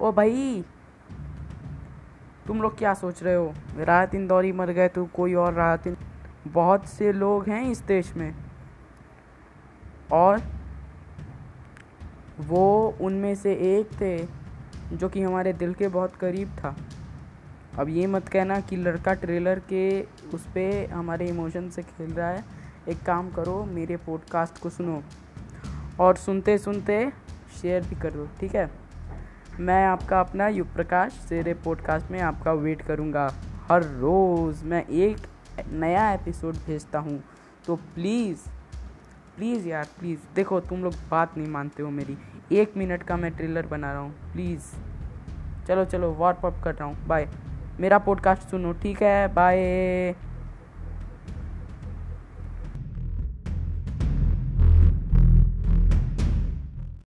ओ भाई, तुम लोग क्या सोच रहे हो? राहत इंदौरी मर गए तो कोई और राहत इन... बहुत से लोग हैं इस देश में। और वो उनमें से एक थे जो कि हमारे दिल के बहुत करीब था। अब ये मत कहना कि लड़का ट्रेलर के उस पर हमारे इमोशन से खेल रहा है। एक काम करो, मेरे पॉडकास्ट को सुनो और सुनते सुनते शेयर भी कर दो, ठीक है? मैं आपका अपना युग प्रकाश शेरे पॉडकास्ट में आपका वेट करूँगा। हर रोज़ मैं एक नया एपिसोड भेजता हूँ। तो प्लीज़ प्लीज़ यार प्लीज़ देखो, तुम लोग बात नहीं मानते हो मेरी। एक मिनट का मैं ट्रेलर बना रहा हूँ। प्लीज़ चलो चलो वार्प अप कर रहा हूँ। बाय मेरा पॉडकास्ट सुनो, ठीक है? बाय